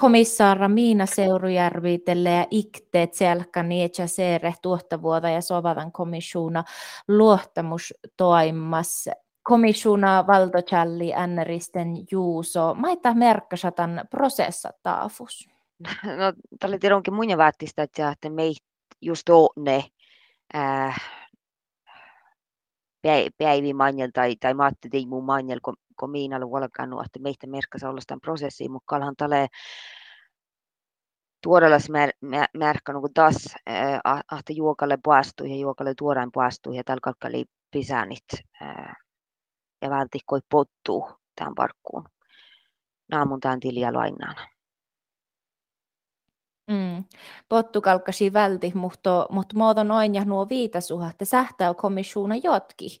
komissaara Miina Seurujärvi ja ikte tselkka nietsä seere tuottavuota ja sovavan komissiona luottamus toimmas. Komissiona valtochalli ännäristen juuso. Maita merkkasatan prosessa taafus. No, tällä tiedonkin mun ja vaattista, että me just ne äh, päivi tai, tai maatte tei kun, minä olen valkannut, että meitä merkkasa olla tämän prosessiin, mutta kalhan tälle tuorelas mer, kun taas ahte juokalle puastui ja juokalle tuorein puastui ja tällä kalkkali äh, ja vältti koi pottuu tämän parkkuun. Naamun tämän tiliä lainaan. Mm. Pottukalkkasi välti, mutta, mutta muoto noin ja nuo viitasuha, että sähtää komissiona jotki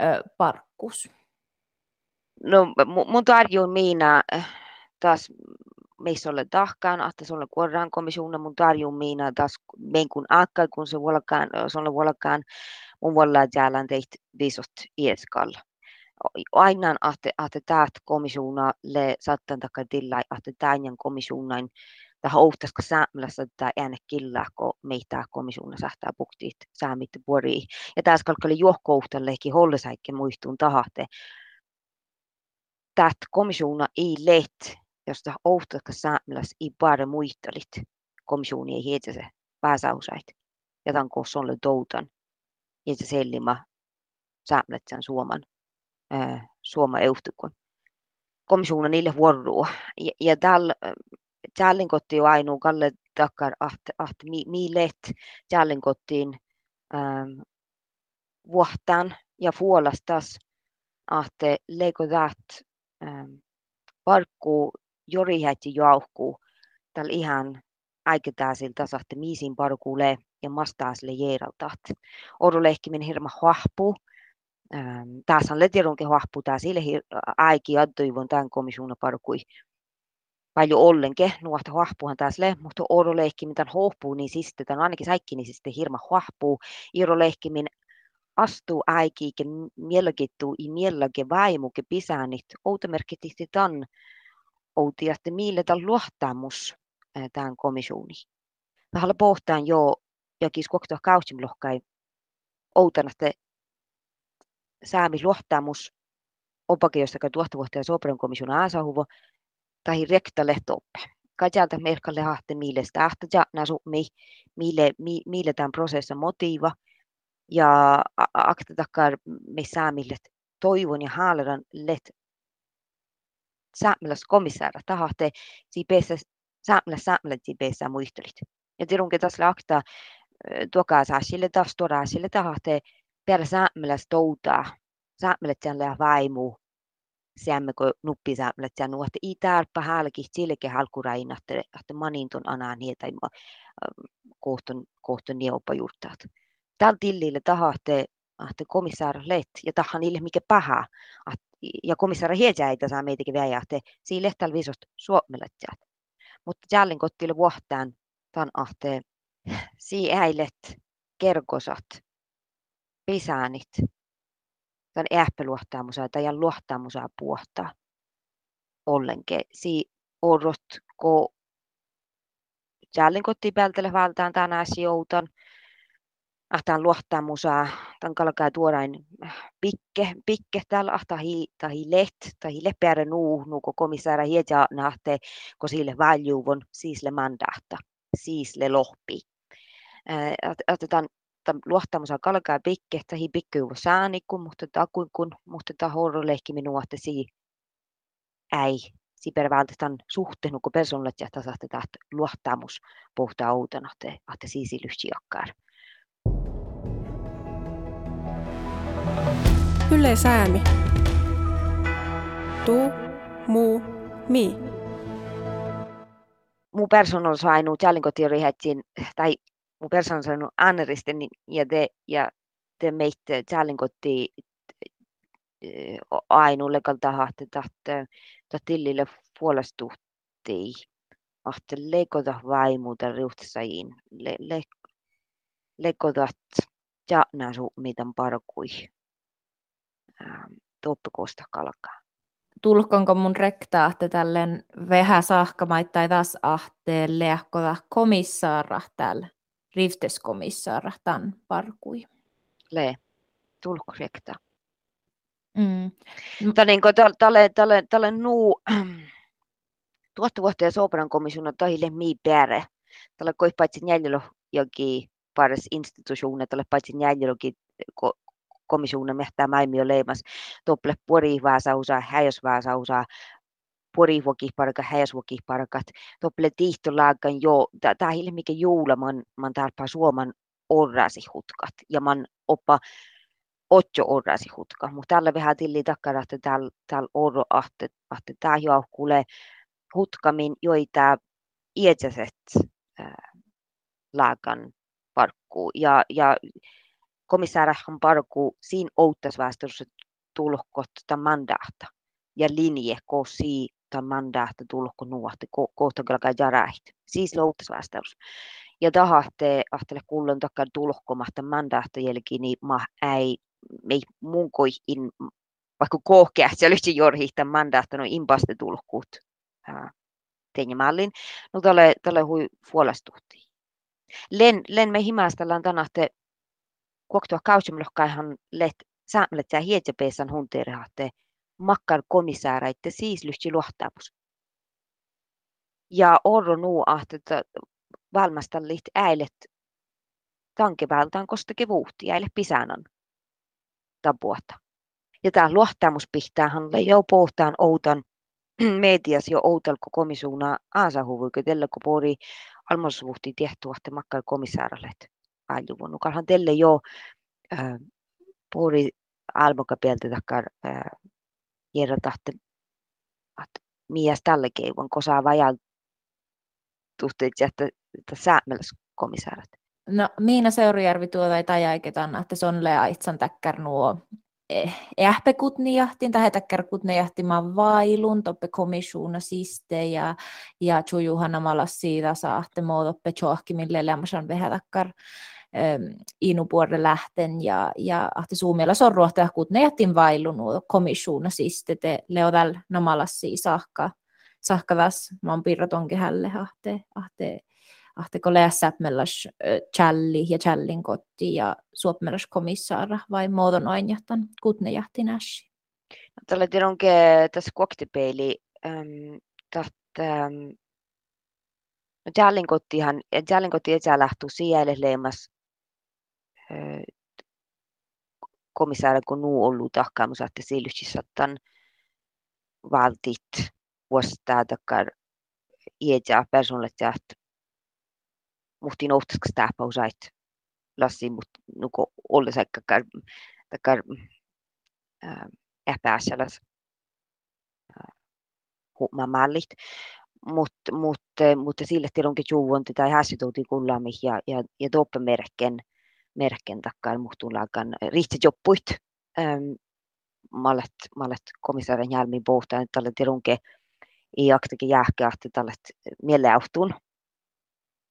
ö, parkkus. No mun minä äh, taas meissä ole tahkaan, että se on kuoraan komissiona mun tarjoon minä taas meidän kun akka, kun se vuolakaan, se on vuolakaan mun vuollaan jäällään teitä viisot ieskalla. Aina, että, että täät komissiona le sattan takaa tilla, että tämän komissionain tähän ohtaska saamelaisessa tämä ääne killa, kun meitä komissiona sähtää puktiit saamit puorii. Ja tässä kalkkali johkohtallekin hollesäikki muistuun tahte. Tät komissiona ei let, jos tämä ohtaska saamelais ei bare muistelit. Komissioni ei hietsä se pääsausait. Ja tämän kohdassa on toutan. Ja se sellimä saamelaiset suoman, äh, suoma euhtukon. Komissiona niille vuorua. Ja, ja täällä Tjallinkotti on ainoa kalle takkar att, att mi, mi lätt Tjallinkottiin ähm, vuohtaan ja fuolastas att lego that ähm, parkku jori häti jauhku täl ihan aiketääsiltä sahte miisin parkuule ja mastaasille jeeraltaat. Oru lehkimin hirma huahpu. Ähm, tässä on letirunke huahpu tää sille aiki adduivon tämän komissiona parkui paljon ollenkin. Nuohta huahpuhan taas le, mutta oro mitä hohpuu, niin siis tämän ainakin säikki, niin siis hirma huahpuu. Iro lehkimin astuu äikiikin mielagittu i mielage vaimuke pisäänit. Outa merkitihti tan outi, että mille tämän luottamus tämän komissioni. Tähän pohtaan jo, ja kis koktoa kausimlohkai outan, että säämi luottamus opake, josta tuottavuutta ja sopran komission aasahuvo, tai rektalle toppe. Kajalta merkalle hahte mille stähtä ja nasu mi mille mille tämän prosessin motiiva ja akta takar me saamille toivon ja haaleran let saamelaiskomissaarat komissaara tahte si pesa saamelais saamelais si pesa muistelit. Ja tirunke tässä akta tuokaa saa sille taas toraa sille tahte per saamelais toutaa saamelais vaimu siammeko nuppisaamlet ja nuotte i täälpä hälki silke halkurain että että manintun anaan niitä kohton kohton nieoppa juurtaat. Tällä tillille tahahte ahte komissaar let ja tahan niille mikä paha ja komissaari hietsä saa meitäkin vielä että sille tällä viisot suomeletjat. Mutta jällin kottille vuohtaan tan ahte si äilet kerkosat pisäänit tämän ähpeluohtaamusaa tai luohtaamusaa puhtaa ollenkin. Si orrot, ko jälleen kotiin päältäle vältään tänä asioitan. Ahtaan luohtaamusaa, tämän kalkaa tuodain pikke, pikke täällä ahtahi, tahi leht, tahi lepeäre nuu, nuuko komissaara hietja nahte, ko sille valjuvon, siis le mandahta, siis le lohpi. Otetaan luottamusa kalkaa pikke, tahi pikkyy säänikku, mutta takuikun, mutta ta horrolehki minua, että si äi, si per vältetään suhteen, kun tasahte tahto luottamus pohtaa uutena, että, siisi lyhtiakkaar. Yle Säämi. Tu, mu, mi. Mun persoonalla sainu jallinkotiori tai mun persoon on sanonut Anneristen ja te, ja te meitä tällinkotti ainulle kalta hahte tahte tillille puolestuhti ahte lekota vaimuuta riuhtisajiin le, le, lekotat ja nasu mitä parkui ähm, toppikosta kalkaa. tulkonko mun rektaatte tällen vähän sahkamaittai taas ahteen leakkoda komissaara täällä, rifteskomissaara tämän parkui. Le, tulko rektaa. Mm. Mutta niin kuin tälle, tälle, tälle nuu, tuotta vuotta ja Sooperan komissiona tahille mii pääre. Tälle koi paitsi jäljellä jokin paras institutioner, tälle paitsi jäljellä komissionen mehtää jo leimas. Tople pori vaasausa, häjäs vaasausa, pori voki parka, häjäs. Tople tihtolaakan jo, tää mikä juula man, man tarpaa suoman orrasi hutkat. Ja man oppa otjo orrasi hutka. Mutta tällä vähän tilli takkara, että täällä täällä orro ahte, ahte tää kuule hutkamin joita ietsäset laakan parkkuu. Ja, ja komissaarahan parku siinä outtasväestössä tulkot mandahta ja linje kosi tämän mandahta tulko nuohti kohta kalkaa jarähti. Siis outtasväestössä. Ja tahahte ahtele kullon takkaan tulkkomahta mandahta jälkeen, niin ma ei mei munkoihin vaikka kohkea, se olisi jorhihtan mandahta no impaste tulkkuut mallin. No tälle, tälle hui puolestuhti. Len, len me himastellaan tänahte kuoktua kausimlohkaihan let saamlet ja hietsäpeessan hunteerehahte makkar komissaareitte siis lyhti luohtaapus. Ja orro nuu ahteta valmastallit äilet tankevältään kostake vuhti äile pisänan tapuata. Ja tämä luottamus pihtäähän jo pohtaan outan medias jo outalko komisuuna aasahuvuiko tällä kun pori almasvuhti tehtuahte makkar komissaaralet ajuvunnukalla tälle jo pori almoka pieltä takkar tahte että mies tälle keivon kosaa vajal tuhteet että säämälläs komissaarat. No Miina Seurijärvi tuota ei tajaiketan, että se on lea itsan täkkär nuo ähpekutni jahtin tai hätäkkärkutni jahtimaan vailun toppe komissuuna siste ja ja chujuhana malas siitä saatte mootoppe chohkimille lämmösen vähätakkar inu puolelle lähten. Ja, ja ahti suumiella sorruahta kutne jättin vailun komissuuna siste. Te leodal namalassi sahka sahka tas man pirraton kehälle ahte ahte ahteko lässäpmellas challi ja challin kotti ja suopmellas komissaara vai muodon ainjahtan kutne jahti näshi. Tällä tiedonke tässä koktipeili ähm, taht ähm, no challin kottihan challin kotti etsä lähtu siellä leimas komissaari kun nuu ollut tahkaamus että sillysti sattan valtit vuostaa takkar ietsä personalle muhti nohtaks tähpausait lassi mut nuko ollessa takar takar epäasjalas huomaa mallit. Mutta mut, mutta sille tilonkin juuon tai hässytouti kullaami ja, ja, ja toppe merken, takkar muhtulakan rihtsit joppuit. Ähm, mallet, mallet komissaarin jälmiin pohtaan, että tälle tilonkin ei aktakin jäähkähti tälle mieleautuun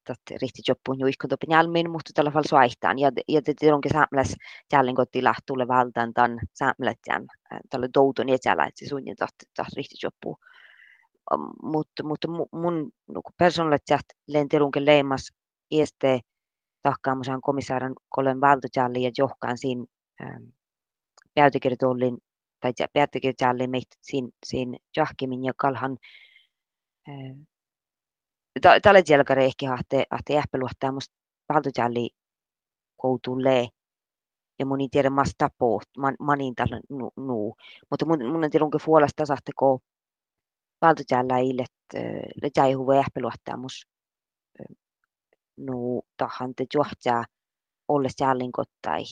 att riktigt joppuun juiskun topin jälmin, mutta tällä tavalla suaihtaan. Ja, ja te onkin saamelais jällin kotti lähtulle valtaan tämän tällä douton jätsälä, että se sunnin tahti tahti riktigt joppuun. Mutta, mutta mun persoonalliset lentirunkin leimas este tahkaamusaan komissaaran kollen valtujalli ja johkaan siinä ähm, tai päätökirjatullin meitä siinä, siinä jahkimin ja kalhan tällä jälkeen ehkä hahte ahte ähpeluhtaa musta valtujalli koutulle ja moni tiedä mas tapo man, manin tällä nu, nu. mutta mun, mun en tiedä onko puolesta sahte ko valtujalla illet le jäi huve ähpeluhtaa mus nu tahan te johtaa olles jällin kottai.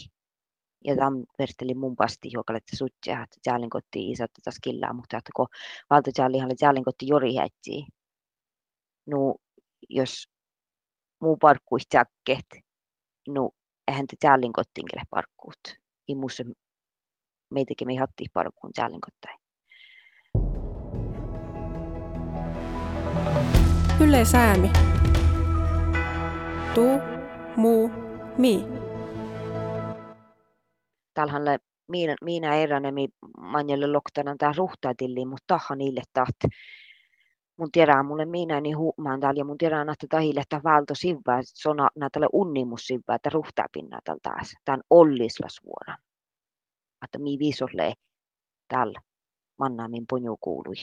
Ja tam verteli mun pasti joka lette sutja että jällin kotti isättä tas killaa mutta että ko valtujallihan le jällin kotti jori hätsiä no jos muu parkkuis jakket, no eihän te täälin kottingelle parkkuut. I muussa meitäkin me hatti parkkuun täälin kottain. Yle Säämi. Tu, mu, mi. Täällähän minä, minä eräänemi manjalle loktanan tää ruhtaatilliin, mutta taha niille taht. Mun tiedää mulle minä niin huumaan täällä ja mun tiedää että tahille että valto sivva, sona näitä unnimus sivva, että ruhtaapinna täällä taas. Tän ollisla suora. Että mi viisolle täällä mannaamin ponju kuului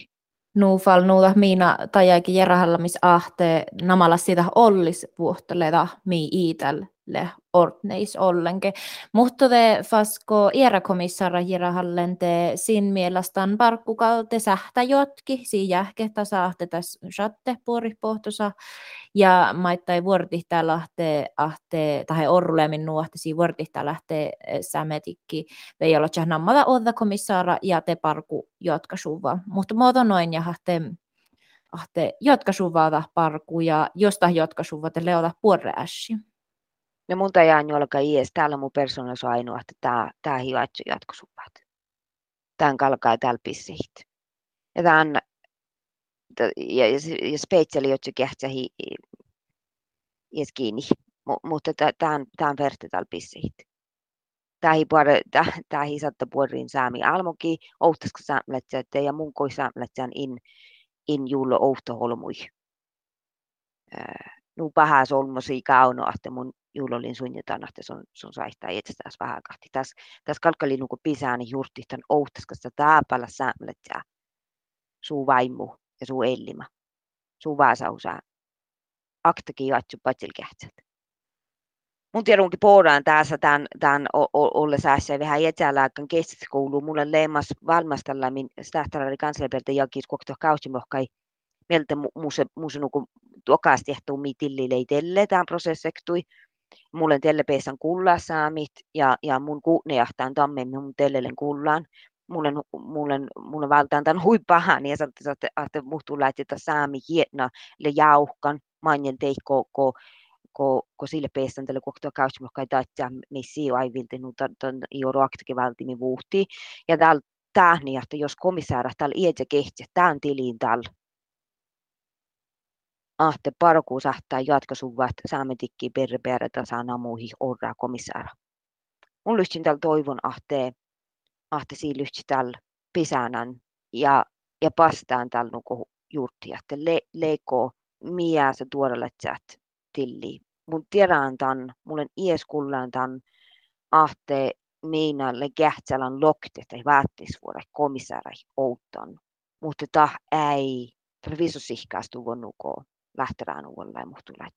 nuufal nuuta miina tajaikin jerahalla, missä ahte namalla siitä ollis vuohtoleda mi iitäl le ordneis ollenke. Mutta te fasko ierakomissara jirahallen te sin mielastan parkkukalte sähtä jotki, si jähkehtä saahte tässä chatte pohtosa ja maittai vuortihtaa lähtee ahte, tai orrulemin nuohte si vuortihtaa lähtee eh, sämetikki vei olla nammata odda komissara ja te parku jotka suva. Mutta muoto noin ja ahte ahte jotka suvata parku ja josta jotka suvata leota puorre No mun tajaan jolka ies, täällä mun persoonallisuus on ainoa, että tää, tää hivatsu jatkosupat. Tän kalkaa täällä pissihit. Ja tän, ja, ja speitseli jotsu kehtsä hi, ies kiinni. M- mutta tän, tän verte täällä pissihit. Tää hi puore, satta puorin saami almoki, ouhtaska saamletsä, ja mun koi saamletsän in, in juulo ouhtoholmui. nu paha solmosi kauno, että mun juulolin sunnitaan, että sun, sun saihtaa itsestään vähän kahti. Tässä täs kalkkali nuku pisään juurti tämän ouhtaskasta taapalla saamlet ja suu vaimu ja suu ellima. Suu vaasausaa. Aktakin patsil kähtsät. Mun tiedonkin puhutaan tässä tämän, tämän ollessa vähän etälääkän keskiskoulu. Mulle leimas valmastella min stähtäräri kanslerpeltä jakis kokto kausimohkai mieltä muusen nuku tuokaasti ehtuu mi tillileitelle tämän prosessektui mulle tellepeessan kullasaamit ja, ja mun kuunneahtaan tamme mun tellelen kullaan. Mulle, mulle, mulle valtaan tämän huippahan ja sanotte, että, että muhtuu laiteta saami hietna le jauhkan manjen tei ko, ko, ko, sille peessan tälle kohtaa kausmokkai taitsa missi aivilti nuuta ton ioro aktikin valtimi vuhti. Ja täällä tähni, että jos komissaara täällä iätsä kehtsä, tämän tiliin täällä ahte parku sahtaa jatkasuvat saametikki perpeärä tasana muihin orra komissaara. Mun lyhtsin täällä toivon ahte, ahte siilyhtsi täällä pisänän ja, ja pastaan täällä nuku juurti, että le, leko miä se tuodalle chat tilli. Mun tiedän tämän, mulle ies kullaan tämän ahte le kähtsälän lokte, tai vaattis vuore komissaari outon. Mutta tah ei, televisusihkaastu vonnukoon lähterään uudelleen muhtulait.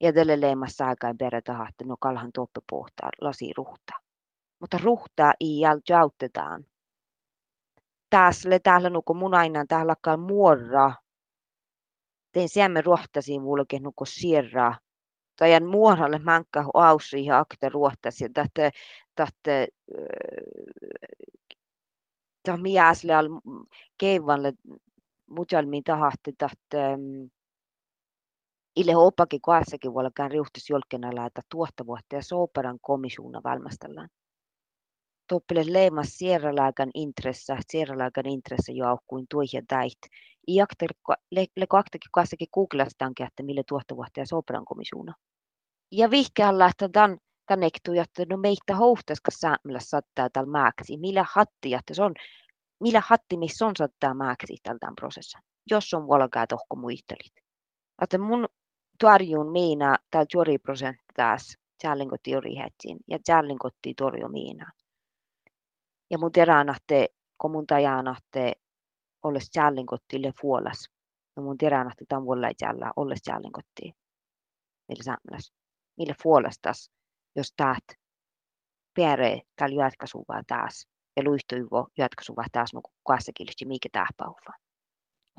Ja tälle leimassa aikaan perätä no kalhan tuoppe pohtaa lasi ruhta. Mutta ruhtaa ei jautetaan. Tässä täällä nuko mun aina täällä alkaa muorra. Tein siemme ruohtasiin vulke nuko sierra. Tai muoralle mankka ausi ja akte ruohtasi. Tätä, tätä, tämä miäsle al keivalle mujalmiin tahahti tätä Ille oppakin kaassakin vuollakaan riuhtis jolkenalla, että tuottavuutta ja sooperan komisuuna valmistellaan. Toppille leimas sierralaikan intressa, sierralaikan intressa joukkuin tuihin täit. Le kaktakin kaassakin googlastaankin, että mille tuottavuutta ja sooperan komisuuna. Ja vihkeällä, että tämän tänektu, että no meitä houhtaska saamilla sattaa tällä määksi. Millä hatti, että se on, millä hatti, missä on sattaa määksi tältä prosessa. Jos on vuolakaa tohko muistelit. Että mun tuarjun miina tai juuri taas tjallinkotti juuri hetsin ja tjallinkotti torjo miina. Ja mun teräänahte, kun mun tajanahte olles tjallinkotti le fuolas. Ja mun teräänahte tämän vuonna jällä olles tjallinkotti. Millä saamlas. Millä fuolastas, jos taat pere tal jatkasuvaa taas. Ja luistuivo jatkasuvaa taas, mutta kuassakin mikä tähpäuvaa.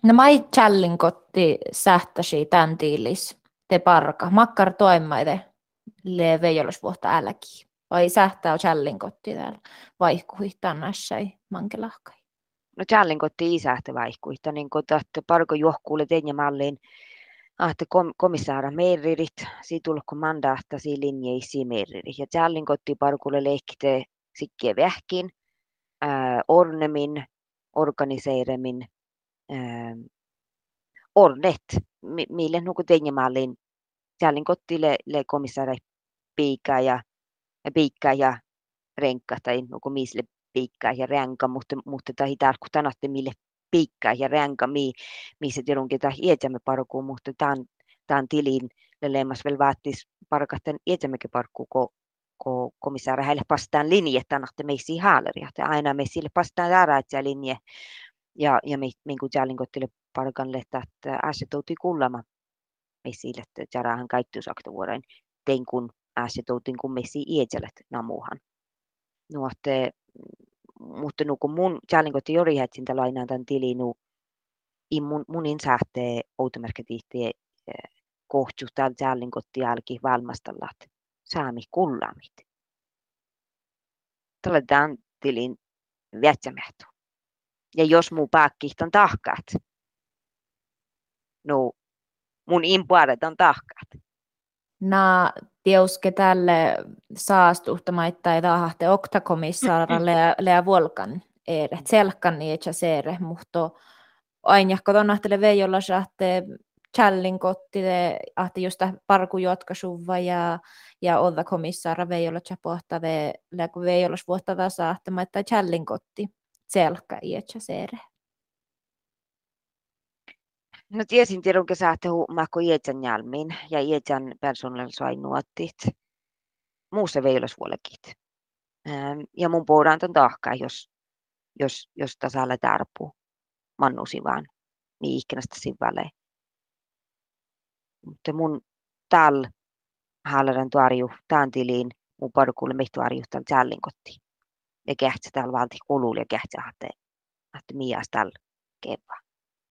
No mai challinkotti sähtäsi tämän tiilis te parka. Makkar toimmaide le veijolusvuotta älki. Vai sähtää challinkotti täällä vaihkuhi tänässäi mankelahkai. No challinkotti ei sähtä vaihkuita, niin kun tahte parko johkuulle teidän malliin ahte kom komissaara meririt, situlko mandaattasi linjeisi meririt. Ja challinkotti parkulle lehkite sikkiä vähkin, äh, ornemin, organiseeremin, äh, ornet, mille nuku teijämallin Tjallin kottile le komissaari piikka ja, piikka ja renkka tai nuku misle piikkaa ja ränka, mutta, mutta tahi tarkku tanatte mille piikkaa ja ränka, mi, missä tiedonkin tahi iätämme parkuun, mutta tämän, tämän tilin lelemmas vielä vaattis parkatten iätämmekin parkuun, kun ko komissaari heille pastaan linje, että meisi haaleria. Ja aina me sille pastaan täällä linje. Ja, ja me, me kun kottille parkan että äässä touti kullama me sille, että jäädään vuoden tein kun äässä toutin kun me si iätselet namuhan. No, että, mutta nu kun mun jälleen kotti jori hetsin tällä lainaan tämän tilin, nu, mun, mun insähtee outomerkitiitti kohtu täällä jälleen kotti jälki valmastellat saami kullamit. Tällä tämän tilin vietsämähtu. Ja jos muu pääkkihtan tahkaat, no mun impuaret on tahkaat. Na teuske tälle saastuhtamaita ei tahte oktakomissaaralle ja lea volkan ere, selkan niin etkä seere, mutta aina kun ahtele veijolla saatte challin kotti, ahte just parku jotka suva ja ja olla komissaara veijolla chapohta ve läku veijolla vuotta tasahtama että challin kotti selka i etkä seere. No tiesin tiedon saatte huumaako ietsän jälmiin ja ietsän persoonalla sai nuottit. Muussa veijolasvuolekit. Ja mun puhutaan ton tahkaa, jos, jos, jos tasalla tarpuu. Mannusi vaan. Niin ikkinästä sivalle. Mutta mun täällä haalaren tuarju tiliin mun porkulle mehtu arjuhtan jällin kotiin. Ja kähtsä täällä valti kuluun ja kähtsä ahte, ahte mias täällä kevää.